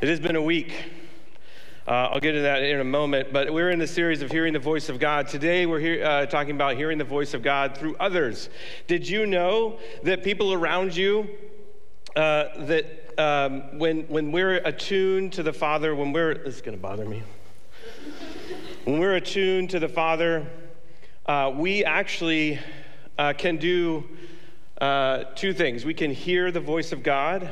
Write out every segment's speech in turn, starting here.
It has been a week. Uh, I'll get to that in a moment, but we're in the series of hearing the voice of God. Today, we're here, uh, talking about hearing the voice of God through others. Did you know that people around you, uh, that um, when, when we're attuned to the Father, when we're, this is going to bother me. When we're attuned to the Father, uh, we actually uh, can do uh, two things. We can hear the voice of God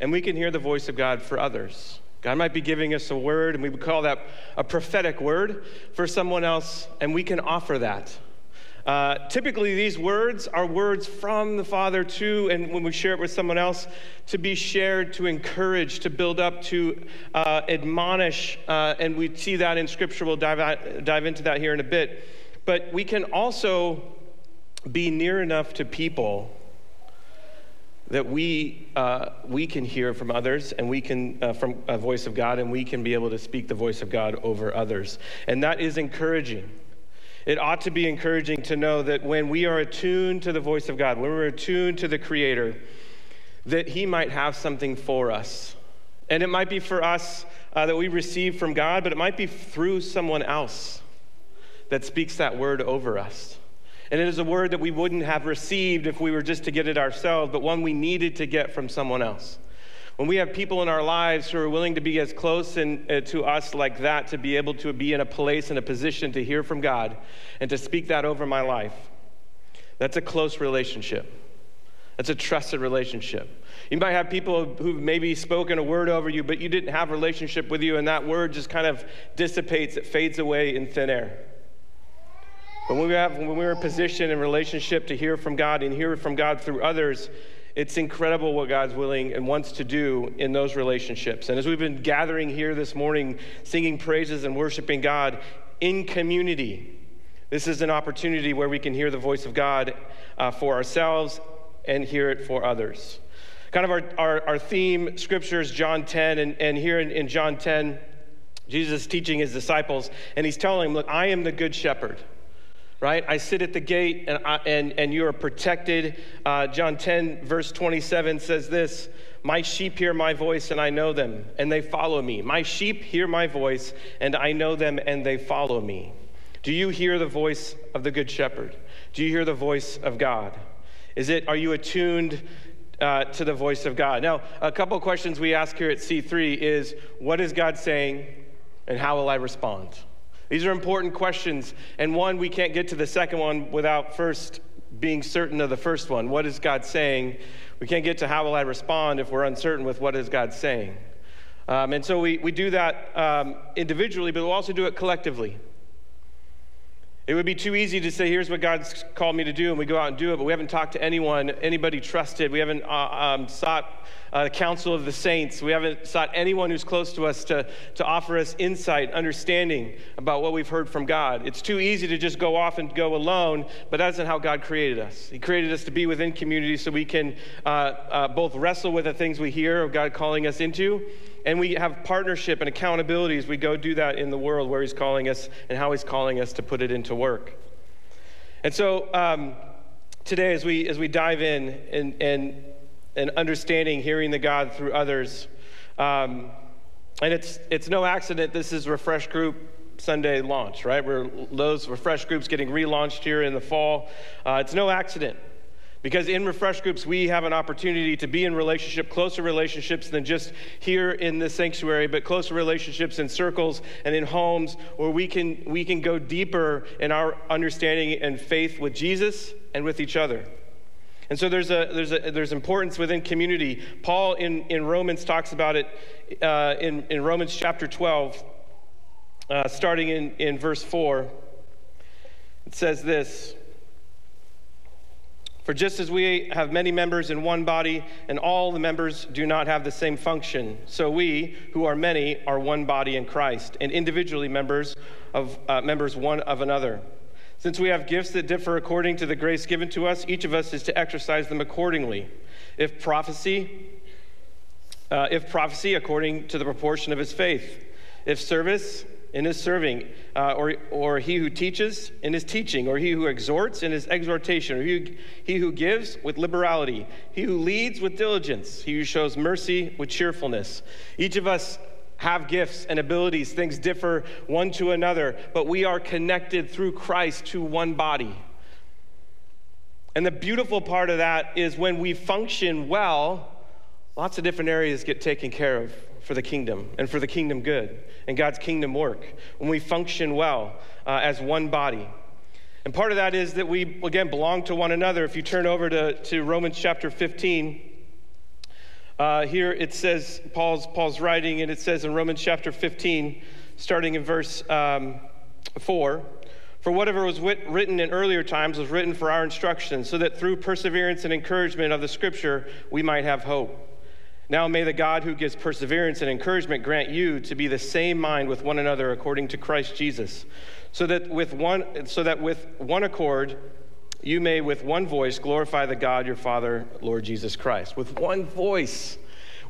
and we can hear the voice of God for others. God might be giving us a word, and we would call that a prophetic word for someone else, and we can offer that. Uh, typically, these words are words from the Father to, and when we share it with someone else, to be shared, to encourage, to build up, to uh, admonish. Uh, and we see that in Scripture. We'll dive, out, dive into that here in a bit. But we can also be near enough to people that we, uh, we can hear from others and we can, uh, from a voice of God, and we can be able to speak the voice of God over others. And that is encouraging. It ought to be encouraging to know that when we are attuned to the voice of God, when we're attuned to the Creator, that He might have something for us. And it might be for us uh, that we receive from God, but it might be through someone else that speaks that word over us. And it is a word that we wouldn't have received if we were just to get it ourselves, but one we needed to get from someone else. When we have people in our lives who are willing to be as close in, uh, to us like that, to be able to be in a place and a position to hear from God and to speak that over my life, that's a close relationship. That's a trusted relationship. You might have people who've maybe spoken a word over you, but you didn't have a relationship with you, and that word just kind of dissipates, it fades away in thin air. But when we have when we're in position in relationship to hear from God and hear from God through others, it's incredible what God's willing and wants to do in those relationships. And as we've been gathering here this morning, singing praises and worshiping God in community, this is an opportunity where we can hear the voice of God uh, for ourselves and hear it for others. Kind of our, our, our theme scripture is John 10, and, and here in, in John 10, Jesus is teaching his disciples, and he's telling them, Look, I am the good shepherd right? I sit at the gate and, I, and, and you are protected. Uh, John 10, verse 27 says this My sheep hear my voice and I know them, and they follow me. My sheep hear my voice and I know them and they follow me. Do you hear the voice of the Good Shepherd? Do you hear the voice of God? Is it, are you attuned uh, to the voice of God? Now, a couple questions we ask here at C3 is what is God saying and how will I respond? These are important questions. And one, we can't get to the second one without first being certain of the first one. What is God saying? We can't get to how will I respond if we're uncertain with what is God saying. Um, and so we, we do that um, individually, but we'll also do it collectively. It would be too easy to say, here's what God's called me to do, and we go out and do it, but we haven't talked to anyone, anybody trusted. We haven't uh, um, sought uh, counsel of the saints. We haven't sought anyone who's close to us to, to offer us insight, understanding about what we've heard from God. It's too easy to just go off and go alone, but that isn't how God created us. He created us to be within community so we can uh, uh both wrestle with the things we hear of God calling us into and we have partnership and accountability as we go do that in the world where He's calling us and how He's calling us to put it into work. And so um, today, as we, as we dive in and, and, and understanding hearing the God through others, um, and it's, it's no accident this is Refresh Group Sunday launch, right? We're those Refresh Groups getting relaunched here in the fall. Uh, it's no accident. Because in refresh groups, we have an opportunity to be in relationship, closer relationships than just here in the sanctuary, but closer relationships in circles and in homes where we can, we can go deeper in our understanding and faith with Jesus and with each other. And so there's, a, there's, a, there's importance within community. Paul in, in Romans talks about it uh, in, in Romans chapter 12, uh, starting in, in verse 4. It says this. For just as we have many members in one body, and all the members do not have the same function, so we, who are many, are one body in Christ, and individually members of uh, members one of another. Since we have gifts that differ according to the grace given to us, each of us is to exercise them accordingly. If prophecy, uh, if prophecy according to the proportion of his faith, if service, in his serving, uh, or, or he who teaches in his teaching, or he who exhorts in his exhortation, or he, he who gives with liberality, he who leads with diligence, he who shows mercy with cheerfulness. Each of us have gifts and abilities. Things differ one to another, but we are connected through Christ to one body. And the beautiful part of that is when we function well, lots of different areas get taken care of for the kingdom and for the kingdom good and God's kingdom work. When we function well uh, as one body. And part of that is that we, again, belong to one another. If you turn over to, to Romans chapter 15, uh, here it says, Paul's, Paul's writing, and it says in Romans chapter 15, starting in verse um, 4 For whatever was wit- written in earlier times was written for our instruction, so that through perseverance and encouragement of the scripture we might have hope. Now may the God who gives perseverance and encouragement grant you to be the same mind with one another according to Christ Jesus, so that with one, so that with one accord you may with one voice glorify the God, your Father, Lord Jesus Christ. With one voice.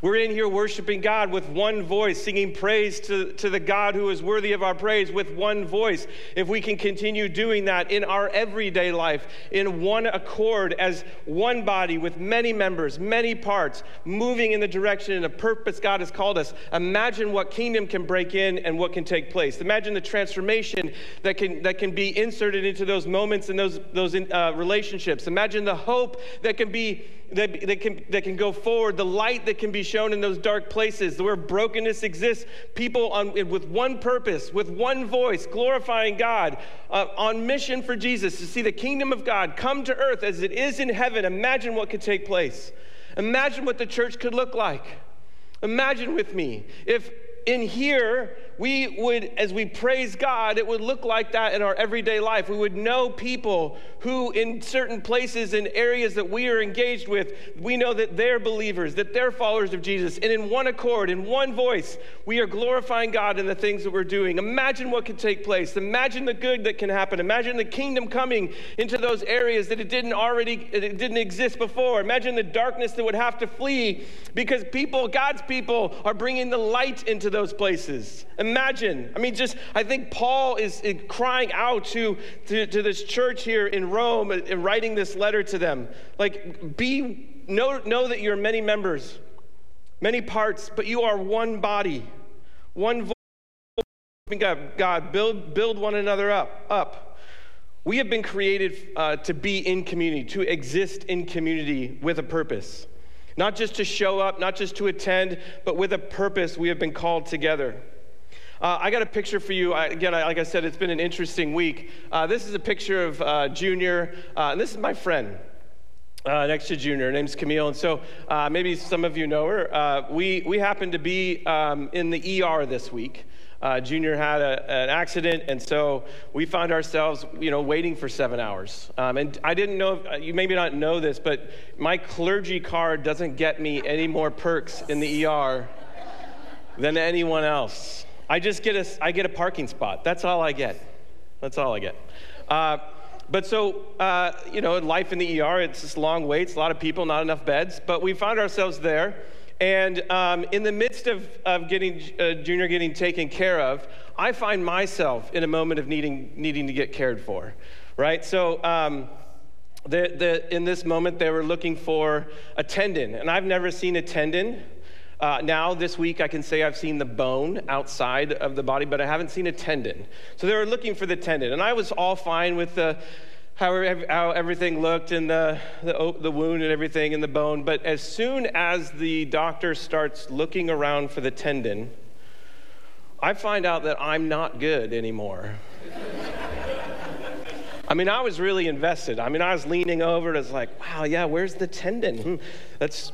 We're in here worshiping God with one voice, singing praise to, to the God who is worthy of our praise with one voice. If we can continue doing that in our everyday life, in one accord, as one body with many members, many parts, moving in the direction and the purpose God has called us, imagine what kingdom can break in and what can take place. Imagine the transformation that can, that can be inserted into those moments and those, those uh, relationships. Imagine the hope that can be that, that, can, that can go forward, the light that can be shown in those dark places, where brokenness exists, people on, with one purpose, with one voice, glorifying God, uh, on mission for Jesus, to see the kingdom of God come to earth as it is in heaven. Imagine what could take place. Imagine what the church could look like. Imagine with me if in here we would, as we praise God, it would look like that in our everyday life. We would know people who, in certain places and areas that we are engaged with, we know that they're believers, that they're followers of Jesus. And in one accord, in one voice, we are glorifying God in the things that we're doing. Imagine what could take place. Imagine the good that can happen. Imagine the kingdom coming into those areas that it didn't already, it didn't exist before. Imagine the darkness that would have to flee because people, God's people, are bringing the light into those places. I mean, just, I think Paul is crying out to, to, to this church here in Rome and writing this letter to them. Like, be, know, know that you're many members, many parts, but you are one body, one voice. God, God build, build one another up, up. We have been created uh, to be in community, to exist in community with a purpose. Not just to show up, not just to attend, but with a purpose, we have been called together. Uh, I got a picture for you. I, again, I, like I said, it's been an interesting week. Uh, this is a picture of uh, Junior, uh, and this is my friend. Uh, next to Junior, her name's Camille, and so uh, maybe some of you know her. we we happened to be um, in the ER this week. Junior had a, an accident, and so we found ourselves, you know, waiting for seven hours. Um, and I didn't know, if, you maybe not know this, but my clergy card doesn't get me any more perks in the ER than anyone else. I just get a, I get a parking spot. That's all I get. That's all I get. Uh, but so, uh, you know, life in the ER, it's just long waits, a lot of people, not enough beds. But we found ourselves there. And um, in the midst of, of getting uh, Junior getting taken care of, I find myself in a moment of needing, needing to get cared for, right? So, um, the, the, in this moment, they were looking for a tendon. And I've never seen a tendon. Uh, now, this week, I can say I've seen the bone outside of the body, but I haven't seen a tendon. So they were looking for the tendon. And I was all fine with the, how, how everything looked and the, the, the wound and everything in the bone. But as soon as the doctor starts looking around for the tendon, I find out that I'm not good anymore. I mean, I was really invested. I mean, I was leaning over and I was like, wow, yeah, where's the tendon? Hmm, that's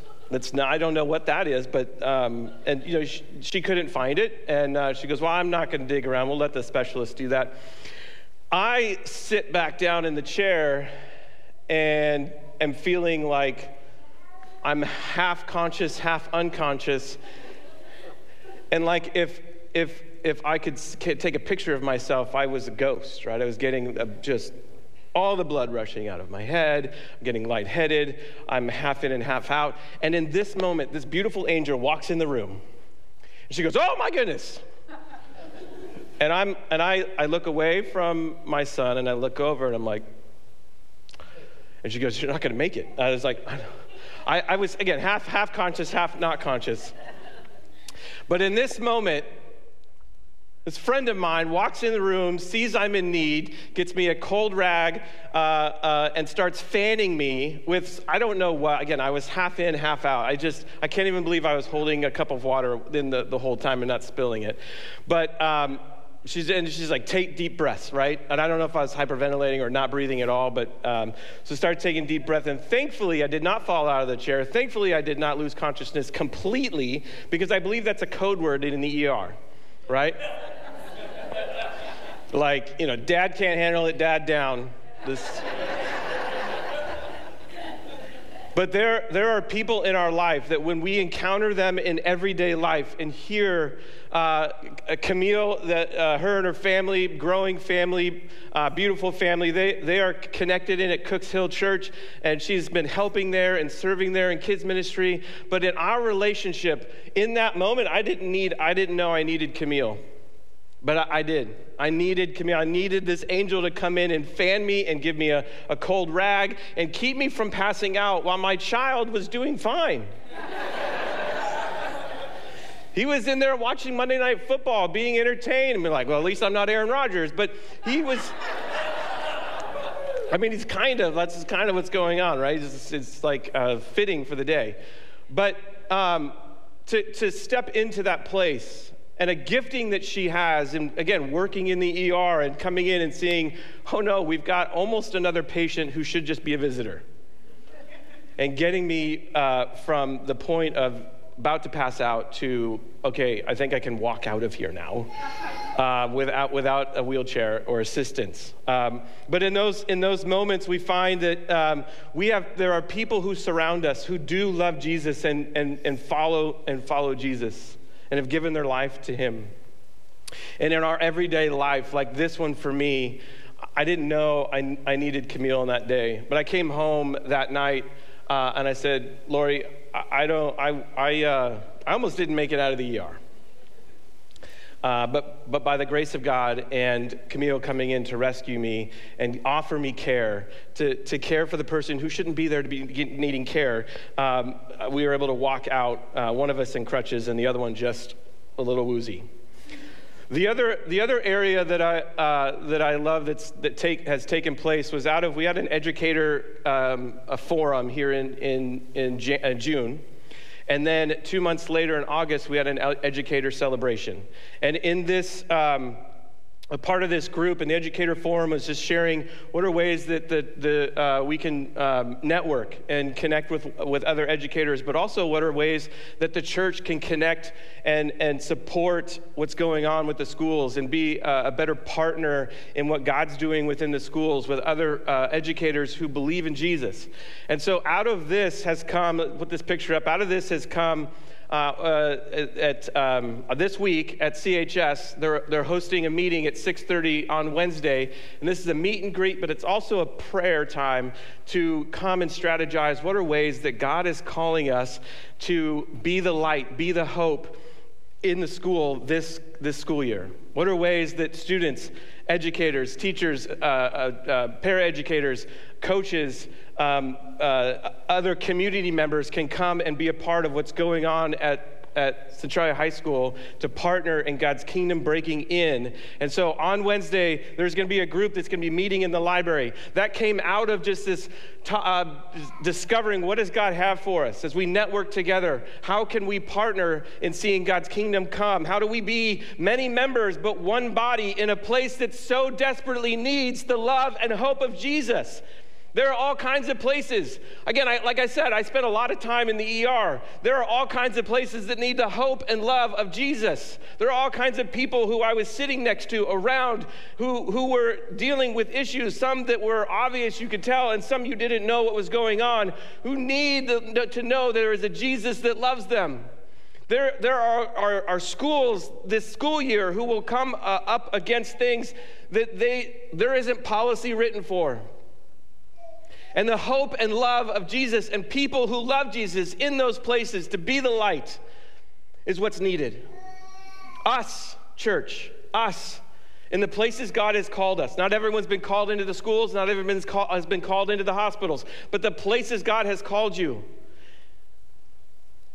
not, I don't know what that is, but, um, and, you know, she, she, couldn't find it. And uh, she goes, Well, I'm not going to dig around. We'll let the specialist do that. I sit back down in the chair and am feeling like I'm half conscious, half unconscious. And like if, if, if I could take a picture of myself, I was a ghost, right? I was getting just all the blood rushing out of my head. I'm getting lightheaded. I'm half in and half out. And in this moment, this beautiful angel walks in the room. And she goes, Oh my goodness. And, I'm, and I, I look away from my son and I look over and I'm like, and she goes, You're not going to make it. I was like, I, I was, again, half, half conscious, half not conscious. But in this moment, this friend of mine walks in the room, sees I'm in need, gets me a cold rag, uh, uh, and starts fanning me with, I don't know what, again, I was half in, half out. I just, I can't even believe I was holding a cup of water in the, the whole time and not spilling it. But um, she's, and she's like, take deep breaths, right? And I don't know if I was hyperventilating or not breathing at all, but um, so start taking deep breath. And thankfully, I did not fall out of the chair. Thankfully, I did not lose consciousness completely because I believe that's a code word in the ER, right? like, you know, dad can't handle it, dad down. This. But there, there are people in our life that when we encounter them in everyday life and hear uh, Camille, that uh, her and her family, growing family, uh, beautiful family, they, they are connected in at Cooks Hill Church, and she's been helping there and serving there in kids ministry. But in our relationship, in that moment, I didn't need, I didn't know I needed Camille. But I, I, did. I needed. I needed this angel to come in and fan me and give me a, a cold rag and keep me from passing out while my child was doing fine. he was in there watching Monday Night Football, being entertained, and be like, well, at least I'm not Aaron Rodgers. But he was. I mean, he's kind of, that's kind of what's going on, right? It's, it's like uh, fitting for the day. But um, to, to step into that place and a gifting that she has, and again, working in the ER and coming in and seeing, oh no, we've got almost another patient who should just be a visitor. And getting me uh, from the point of about to pass out to, okay, I think I can walk out of here now uh, without, without a wheelchair or assistance. Um, but in those, in those moments, we find that um, we have, there are people who surround us who do love Jesus and, and, and, follow, and follow Jesus and have given their life to Him. And in our everyday life, like this one for me, I didn't know I, I needed Camille on that day. But I came home that night uh, and I said, Lori, I, I don't, I, I, uh, I almost didn't make it out of the ER. Uh, but, but by the grace of God and Camille coming in to rescue me and offer me care, to, to care for the person who shouldn't be there to be needing care, um, we were able to walk out, uh, one of us in crutches and the other one just a little woozy. The other, the other area that I, uh, that I love that's, that take, has taken place was out of, we had an educator um, a forum here in, in, in, in June. And then two months later in August, we had an educator celebration. And in this, um, a part of this group and the educator forum was just sharing what are ways that the, the, uh, we can um, network and connect with, with other educators, but also what are ways that the church can connect and, and support what's going on with the schools and be a, a better partner in what God's doing within the schools with other uh, educators who believe in Jesus. And so out of this has come, put this picture up, out of this has come uh, uh, at, um, this week at CHS, they're, they're hosting a meeting at 6.30 on Wednesday. And this is a meet and greet, but it's also a prayer time to come and strategize what are ways that God is calling us to be the light, be the hope in the school this, this school year. What are ways that students, educators, teachers, uh, uh, uh paraeducators, coaches, um, uh, other community members can come and be a part of what's going on at at Centralia High School to partner in God's kingdom breaking in. And so on Wednesday, there's going to be a group that's going to be meeting in the library. That came out of just this uh, discovering what does God have for us as we network together. How can we partner in seeing God's kingdom come? How do we be many members but one body in a place that so desperately needs the love and hope of Jesus? There are all kinds of places. Again, I, like I said, I spent a lot of time in the ER. There are all kinds of places that need the hope and love of Jesus. There are all kinds of people who I was sitting next to around who, who were dealing with issues, some that were obvious, you could tell, and some you didn't know what was going on, who need the, to know there is a Jesus that loves them. There, there are, are, are schools this school year who will come uh, up against things that they, there isn't policy written for and the hope and love of Jesus and people who love Jesus in those places to be the light is what's needed. Us, church, us in the places God has called us. Not everyone's been called into the schools, not everyone has been called into the hospitals, but the places God has called you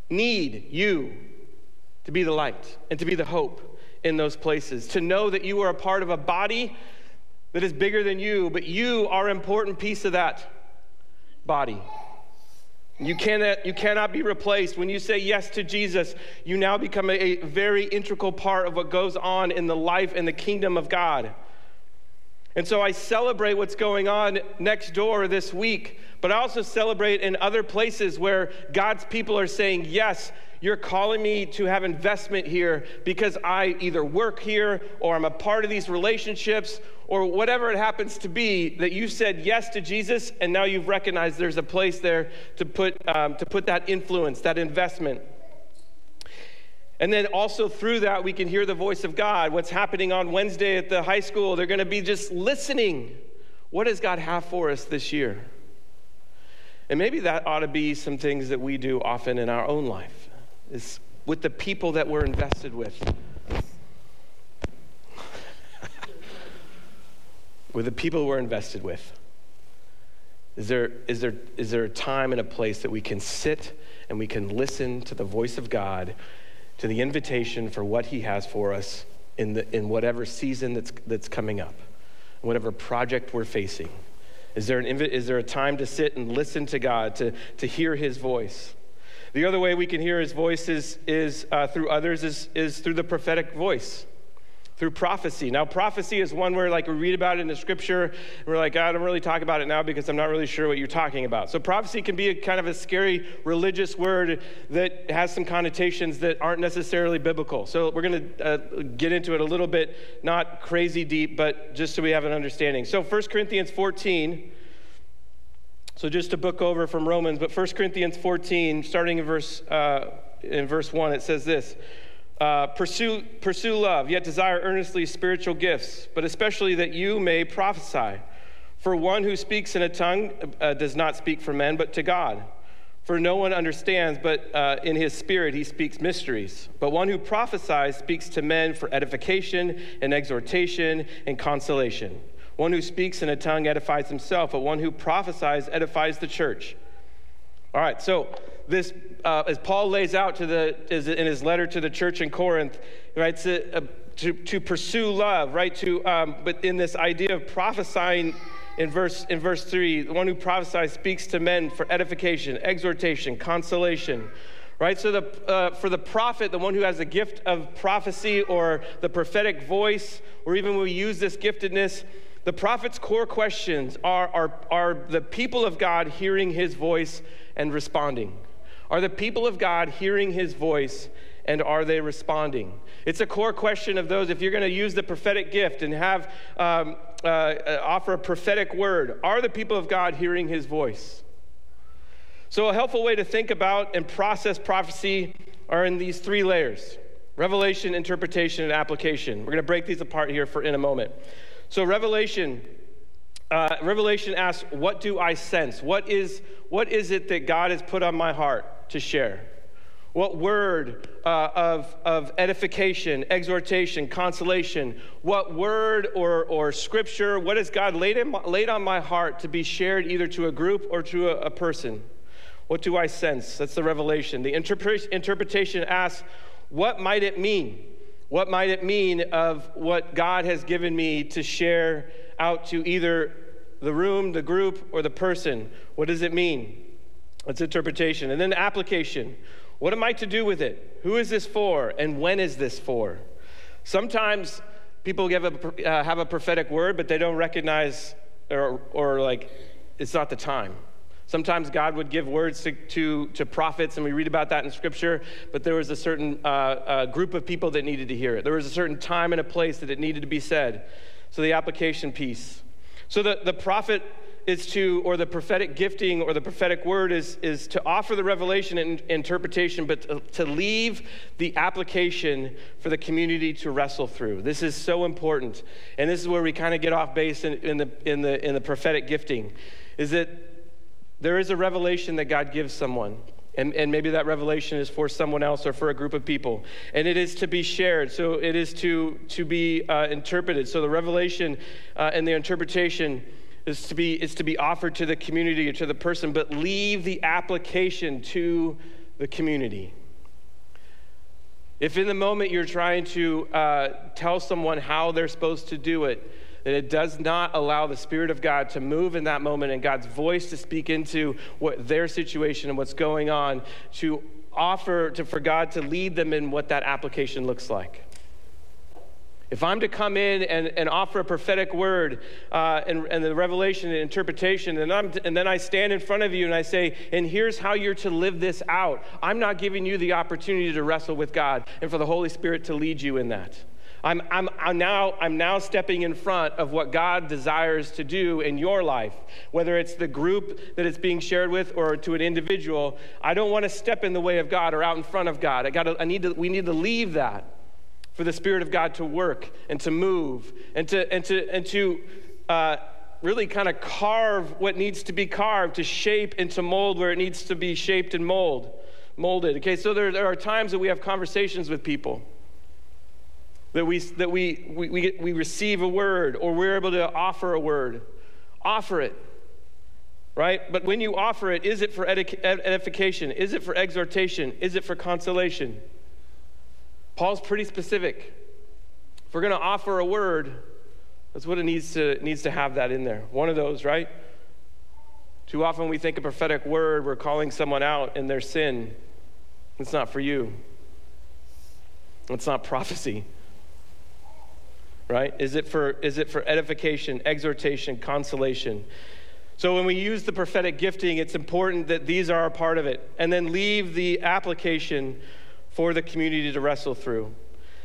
need you to be the light and to be the hope in those places, to know that you are a part of a body that is bigger than you, but you are an important piece of that body. You cannot, you cannot be replaced. When you say yes to Jesus, you now become a, a very integral part of what goes on in the life and the kingdom of God. And so I celebrate what's going on next door this week, but I also celebrate in other places where God's people are saying, Yes, you're calling me to have investment here because I either work here or I'm a part of these relationships or whatever it happens to be, that you said yes to Jesus and now you've recognized there's a place there to put, um, to put that influence, that investment. And then also through that, we can hear the voice of God. What's happening on Wednesday at the high school, they're going to be just listening. What does God have for us this year? And maybe that ought to be some things that we do often in our own life is with the people that we're invested with. with the people we're invested with. Is there, is, there, is there a time and a place that we can sit and we can listen to the voice of God, to the invitation for what He has for us in, the, in whatever season that's, that's coming up, whatever project we're facing? Is there, an, is there a time to sit and listen to God, to, to hear His voice? The other way we can hear his voice is, is uh, through others, is, is through the prophetic voice, through prophecy. Now, prophecy is one where, like, we read about it in the scripture, and we're like, I don't really talk about it now because I'm not really sure what you're talking about. So, prophecy can be a kind of a scary religious word that has some connotations that aren't necessarily biblical. So, we're going to uh, get into it a little bit, not crazy deep, but just so we have an understanding. So, 1 Corinthians 14 so just to book over from Romans, but 1 Corinthians 14, starting in verse, uh, in verse 1, it says this uh, pursue, pursue love, yet desire earnestly spiritual gifts, but especially that you may prophesy. For one who speaks in a tongue uh, does not speak for men, but to God. For no one understands, but uh, in his spirit he speaks mysteries. But one who prophesies speaks to men for edification and exhortation and consolation. One who speaks in a tongue edifies himself, but one who prophesies edifies the church. All right, so this, uh, as Paul lays out to the, in his letter to the church in Corinth, right, to, uh, to, to, pursue love, right, to, um, but in this idea of prophesying in verse, in verse 3, the one who prophesies speaks to men for edification, exhortation, consolation, right? So the, uh, for the prophet, the one who has the gift of prophecy or the prophetic voice, or even when we use this giftedness, the prophet's core questions are, are, are the people of God hearing his voice and responding? Are the people of God hearing his voice and are they responding? It's a core question of those. If you're going to use the prophetic gift and have um, uh, uh, offer a prophetic word, are the people of God hearing his voice? So, a helpful way to think about and process prophecy are in these three layers revelation, interpretation, and application. We're going to break these apart here for in a moment. So Revelation, uh, Revelation asks, "What do I sense? What is what is it that God has put on my heart to share? What word uh, of, of edification, exhortation, consolation? What word or, or scripture? What has God laid, in, laid on my heart to be shared either to a group or to a, a person? What do I sense? That's the revelation. The interpretation asks, What might it mean? What might it mean of what God has given me to share out to either the room, the group, or the person? What does it mean? That's interpretation. And then application. What am I to do with it? Who is this for? And when is this for? Sometimes people a, uh, have a prophetic word, but they don't recognize or, or like it's not the time. Sometimes God would give words to, to, to, prophets, and we read about that in Scripture, but there was a certain uh, uh, group of people that needed to hear it. There was a certain time and a place that it needed to be said. So the application piece. So the, the prophet is to, or the prophetic gifting or the prophetic word is, is to offer the revelation and interpretation, but to, to leave the application for the community to wrestle through. This is so important. And this is where we kind of get off base in, in, the, in, the, in the prophetic gifting, is that there is a revelation that God gives someone. And, and maybe that revelation is for someone else or for a group of people. And it is to be shared. So it is to, to be uh, interpreted. So the revelation uh, and the interpretation is to, be, is to be offered to the community or to the person, but leave the application to the community. If in the moment you're trying to uh, tell someone how they're supposed to do it, that it does not allow the Spirit of God to move in that moment and God's voice to speak into what their situation and what's going on, to offer to, for God to lead them in what that application looks like. If I'm to come in and, and offer a prophetic word uh, and, and the revelation and interpretation, and, I'm, and then I stand in front of you and I say, and here's how you're to live this out, I'm not giving you the opportunity to wrestle with God and for the Holy Spirit to lead you in that. I'm, I'm, I'm, now, I'm now stepping in front of what God desires to do in your life, whether it's the group that it's being shared with or to an individual. I don't want to step in the way of God or out in front of God. I gotta, I need to, we need to leave that for the Spirit of God to work and to move and to, and to, and to uh, really kind of carve what needs to be carved, to shape and to mold where it needs to be shaped and mold, molded. Okay, so there, there are times that we have conversations with people that we, that we, we, we, we receive a word or we're able to offer a word. Offer it, right? But when you offer it, is it for edification? Is it for exhortation? Is it for consolation? Paul's pretty specific. If we're going to offer a word, that's what it needs to, needs to have that in there. One of those, right? Too often we think a prophetic word, we're calling someone out in their sin. It's not for you. It's not prophecy right? Is it for, is it for edification, exhortation, consolation? So when we use the prophetic gifting, it's important that these are a part of it. And then leave the application for the community to wrestle through.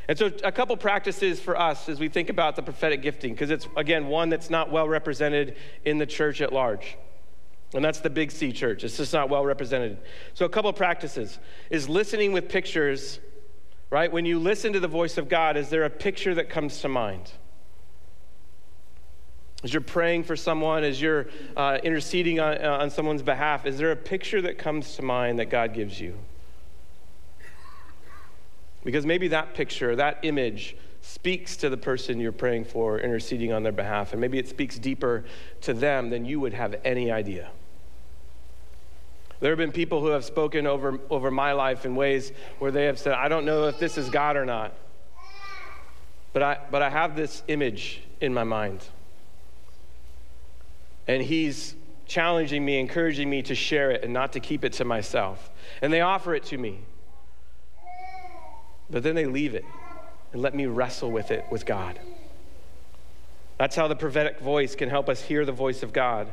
And so, a couple practices for us as we think about the prophetic gifting, because it's, again, one that's not well represented in the church at large. And that's the big C church. It's just not well represented. So, a couple practices is listening with pictures right? When you listen to the voice of God, is there a picture that comes to mind? As you're praying for someone, as you're uh, interceding on, uh, on someone's behalf, is there a picture that comes to mind that God gives you? Because maybe that picture, that image, speaks to the person you're praying for, interceding on their behalf, and maybe it speaks deeper to them than you would have any idea. There have been people who have spoken over, over my life in ways where they have said, I don't know if this is God or not. But I, but I have this image in my mind. And he's challenging me, encouraging me to share it and not to keep it to myself. And they offer it to me. But then they leave it and let me wrestle with it with God. That's how the prophetic voice can help us hear the voice of God.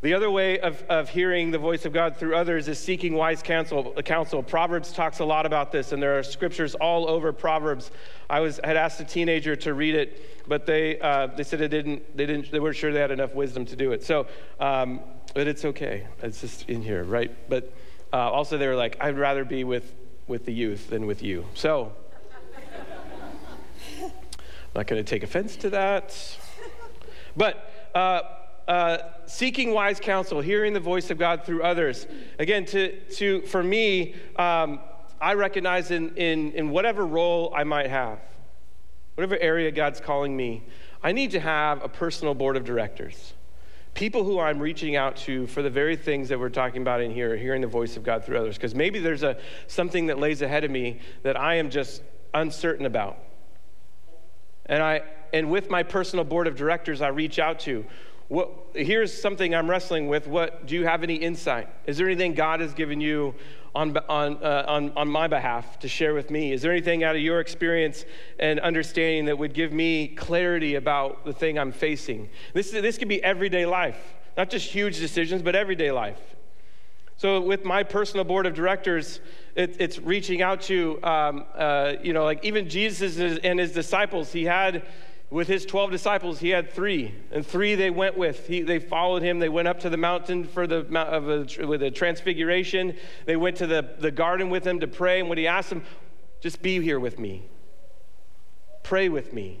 The other way of, of hearing the voice of God through others is seeking wise counsel. counsel. Proverbs talks a lot about this, and there are scriptures all over Proverbs. I was had asked a teenager to read it, but they uh, they said it didn't. They didn't. They weren't sure they had enough wisdom to do it. So, um, but it's okay. It's just in here, right? But uh, also they were like, I'd rather be with with the youth than with you. So, I'm not going to take offense to that, but. Uh, uh, seeking wise counsel, hearing the voice of God through others. Again, to, to, for me, um, I recognize in, in, in whatever role I might have, whatever area God's calling me, I need to have a personal board of directors. People who I'm reaching out to for the very things that we're talking about in here, hearing the voice of God through others. Because maybe there's a, something that lays ahead of me that I am just uncertain about. And, I, and with my personal board of directors, I reach out to what, here's something I'm wrestling with. What do you have any insight? Is there anything God has given you on, on, uh, on, on my behalf to share with me? Is there anything out of your experience and understanding that would give me clarity about the thing I'm facing? This, this could be everyday life, not just huge decisions, but everyday life. So, with my personal board of directors, it, it's reaching out to, um, uh, you know, like even Jesus and his disciples, he had with his 12 disciples, he had three, and three they went with. He, they followed him. They went up to the mountain for the, of a, with a transfiguration. They went to the, the garden with him to pray. And when he asked them, just be here with me, pray with me.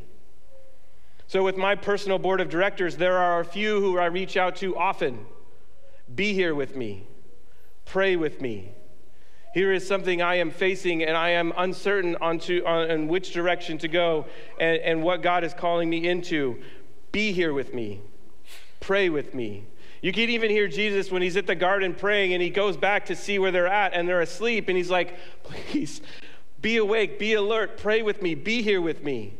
So, with my personal board of directors, there are a few who I reach out to often. Be here with me, Pray with me. Here is something I am facing, and I am uncertain onto, on, on which direction to go and, and what God is calling me into. Be here with me. Pray with me. You can even hear Jesus when he's at the garden praying and he goes back to see where they're at and they're asleep and he's like, please be awake, be alert, pray with me, be here with me.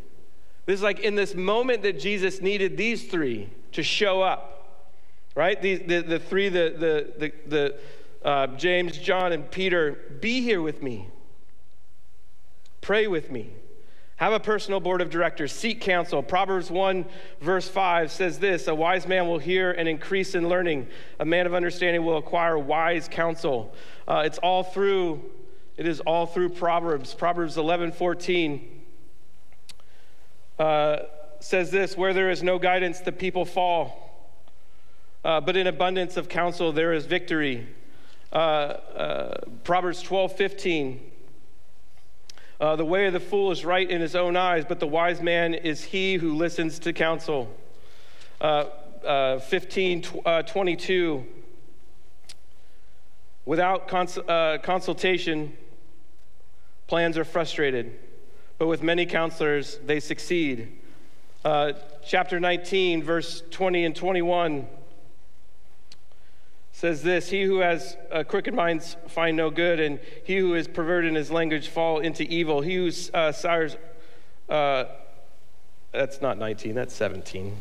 This is like in this moment that Jesus needed these three to show up, right? The, the, the three, the, the, the, the uh, James, John, and Peter, be here with me. Pray with me. Have a personal board of directors. Seek counsel. Proverbs 1, verse 5 says this A wise man will hear and increase in learning. A man of understanding will acquire wise counsel. Uh, it's all through, it is all through Proverbs. Proverbs 11, 14 uh, says this Where there is no guidance, the people fall. Uh, but in abundance of counsel, there is victory. Uh, uh, Proverbs 12, 15 uh, the way of the fool is right in his own eyes, but the wise man is he who listens to counsel. Uh, uh, 15, tw- uh, 22. Without cons- consultation, plans are frustrated, but with many counselors, they succeed. Chapter 19, verse 20 and 21 says this He who has a crooked mind find no good, and he who is perverted in his language fall into evil. He who uh, sires, uh, that's not 19, that's 17.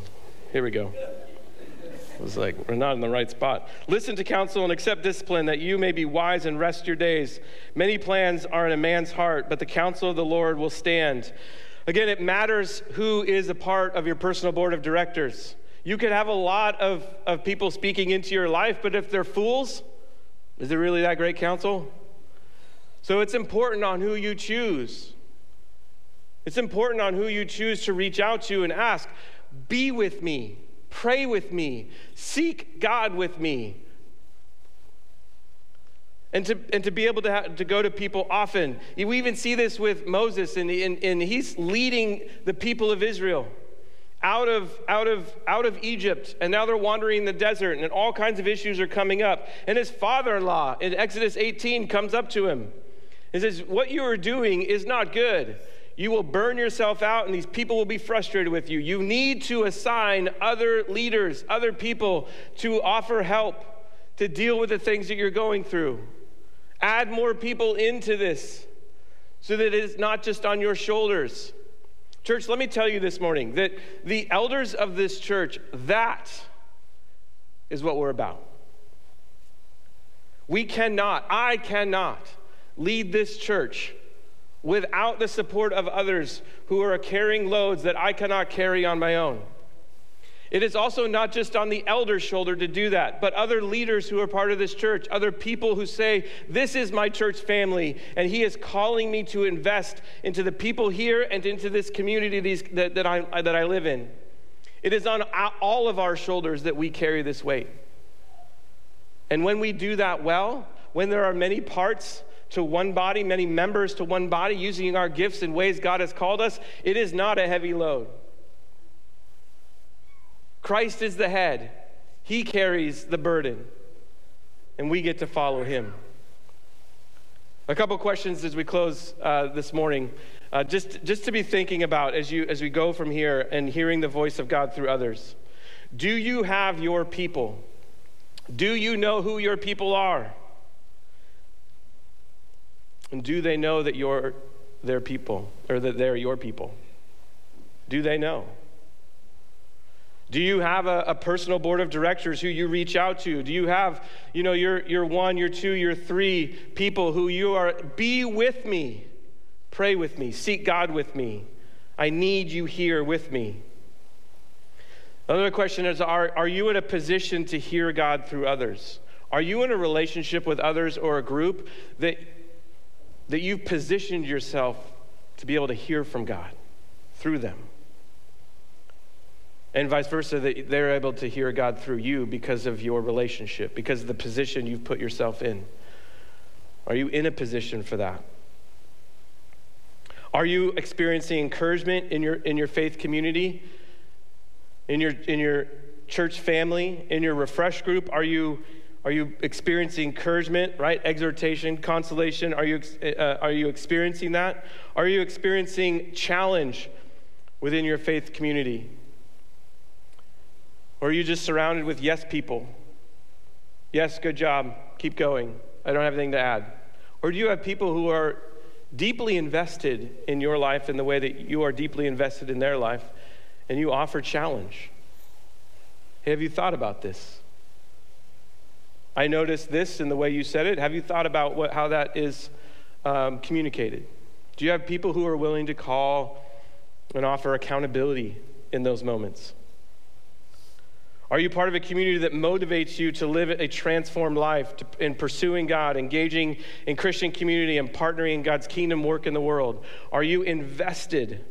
Here we go. It was like, we're not in the right spot. Listen to counsel and accept discipline that you may be wise and rest your days. Many plans are in a man's heart, but the counsel of the Lord will stand. Again, it matters who is a part of your personal board of directors. You could have a lot of, of people speaking into your life, but if they're fools, is it really that great counsel? So it's important on who you choose. It's important on who you choose to reach out to and ask, be with me, pray with me, seek God with me. And to, and to be able to, ha- to go to people often. We even see this with Moses, and, and, and he's leading the people of Israel out of, out, of, out of Egypt, and now they're wandering in the desert, and all kinds of issues are coming up. And his father in law in Exodus 18 comes up to him and says, What you are doing is not good. You will burn yourself out, and these people will be frustrated with you. You need to assign other leaders, other people to offer help to deal with the things that you're going through. Add more people into this so that it is not just on your shoulders. Church, let me tell you this morning that the elders of this church, that is what we're about. We cannot, I cannot lead this church without the support of others who are carrying loads that I cannot carry on my own. It is also not just on the elder's shoulder to do that, but other leaders who are part of this church, other people who say, This is my church family, and He is calling me to invest into the people here and into this community these, that, that, I, that I live in. It is on all of our shoulders that we carry this weight. And when we do that well, when there are many parts to one body, many members to one body, using our gifts in ways God has called us, it is not a heavy load. Christ is the head, He carries the burden, and we get to follow Him. A couple questions as we close uh, this morning. Uh, just, just to be thinking about as, you, as we go from here and hearing the voice of God through others. Do you have your people? Do you know who your people are? And do they know that you're their people or that they're your people? Do they know? Do you have a, a, personal board of directors who you reach out to? Do you have, you know, your, your one, your two, your three people who you are, be with me, pray with me, seek God with me. I need you here with me. Another question is are, are you in a position to hear God through others? Are you in a relationship with others or a group that, that you've positioned yourself to be able to hear from God through them? And vice versa, that they're able to hear God through you because of your relationship, because of the position you've put yourself in. Are you in a position for that? Are you experiencing encouragement in your, in your faith community, in your, in your church family, in your refresh group? Are you, Are you experiencing encouragement, right? Exhortation, consolation? Are you, uh, are you experiencing that? Are you experiencing challenge within your faith community? Or are you just surrounded with yes people? Yes, good job. Keep going. I don't have anything to add. Or do you have people who are deeply invested in your life in the way that you are deeply invested in their life, and you offer challenge? Have you thought about this? I noticed this in the way you said it. Have you thought about what, how that is um, communicated? Do you have people who are willing to call and offer accountability in those moments? Are you part of a community that motivates you to live a transformed life to, in pursuing God, engaging in Christian community, and partnering in God's kingdom work in the world? Are you invested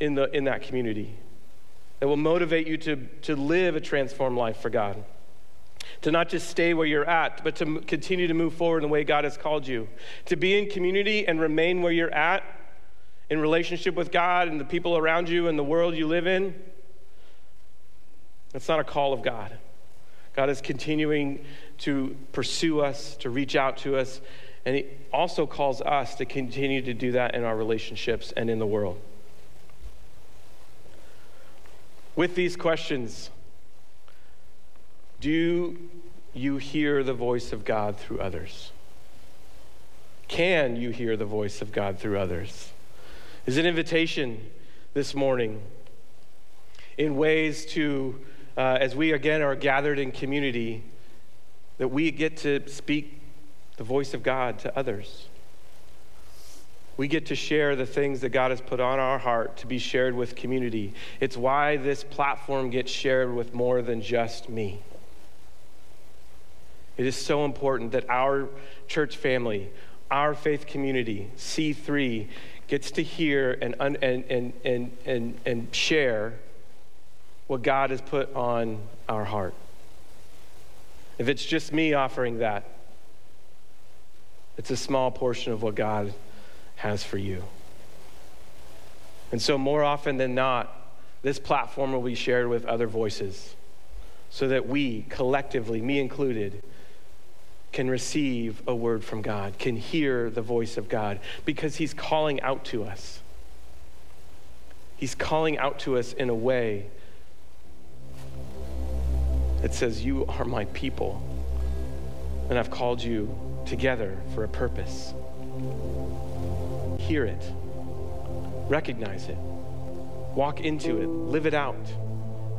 in, the, in that community that will motivate you to, to live a transformed life for God? to not just stay where you're at, but to continue to move forward in the way God has called you. To be in community and remain where you're at in relationship with God and the people around you and the world you live in. That's not a call of God. God is continuing to pursue us, to reach out to us, and He also calls us to continue to do that in our relationships and in the world. With these questions, do you hear the voice of God through others? Can you hear the voice of God through others? Is an invitation this morning in ways to, uh, as we again are gathered in community, that we get to speak the voice of God to others. We get to share the things that God has put on our heart to be shared with community. It's why this platform gets shared with more than just me. It is so important that our church family, our faith community, C3, gets to hear and, and, and, and, and, and share what God has put on our heart. If it's just me offering that, it's a small portion of what God has for you. And so, more often than not, this platform will be shared with other voices so that we collectively, me included, can receive a word from God, can hear the voice of God, because He's calling out to us. He's calling out to us in a way that says, You are my people, and I've called you together for a purpose. Hear it, recognize it, walk into it, live it out.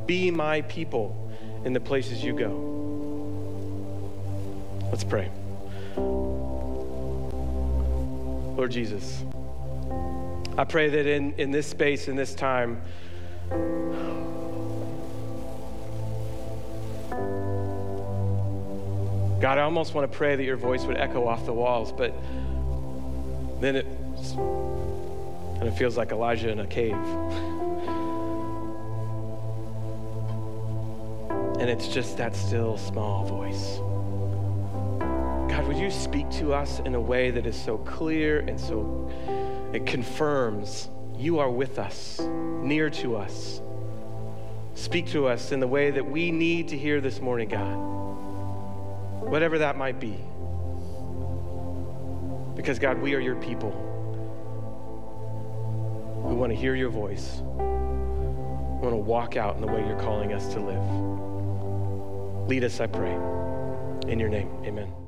Be my people in the places you go. Let's pray. Lord Jesus, I pray that in, in this space, in this time, God, I almost want to pray that your voice would echo off the walls, but then it and it feels like Elijah in a cave. And it's just that still small voice. God, would you speak to us in a way that is so clear and so it confirms you are with us, near to us. Speak to us in the way that we need to hear this morning, God. Whatever that might be. Because, God, we are your people We want to hear your voice. We want to walk out in the way you're calling us to live. Lead us, I pray. In your name, amen.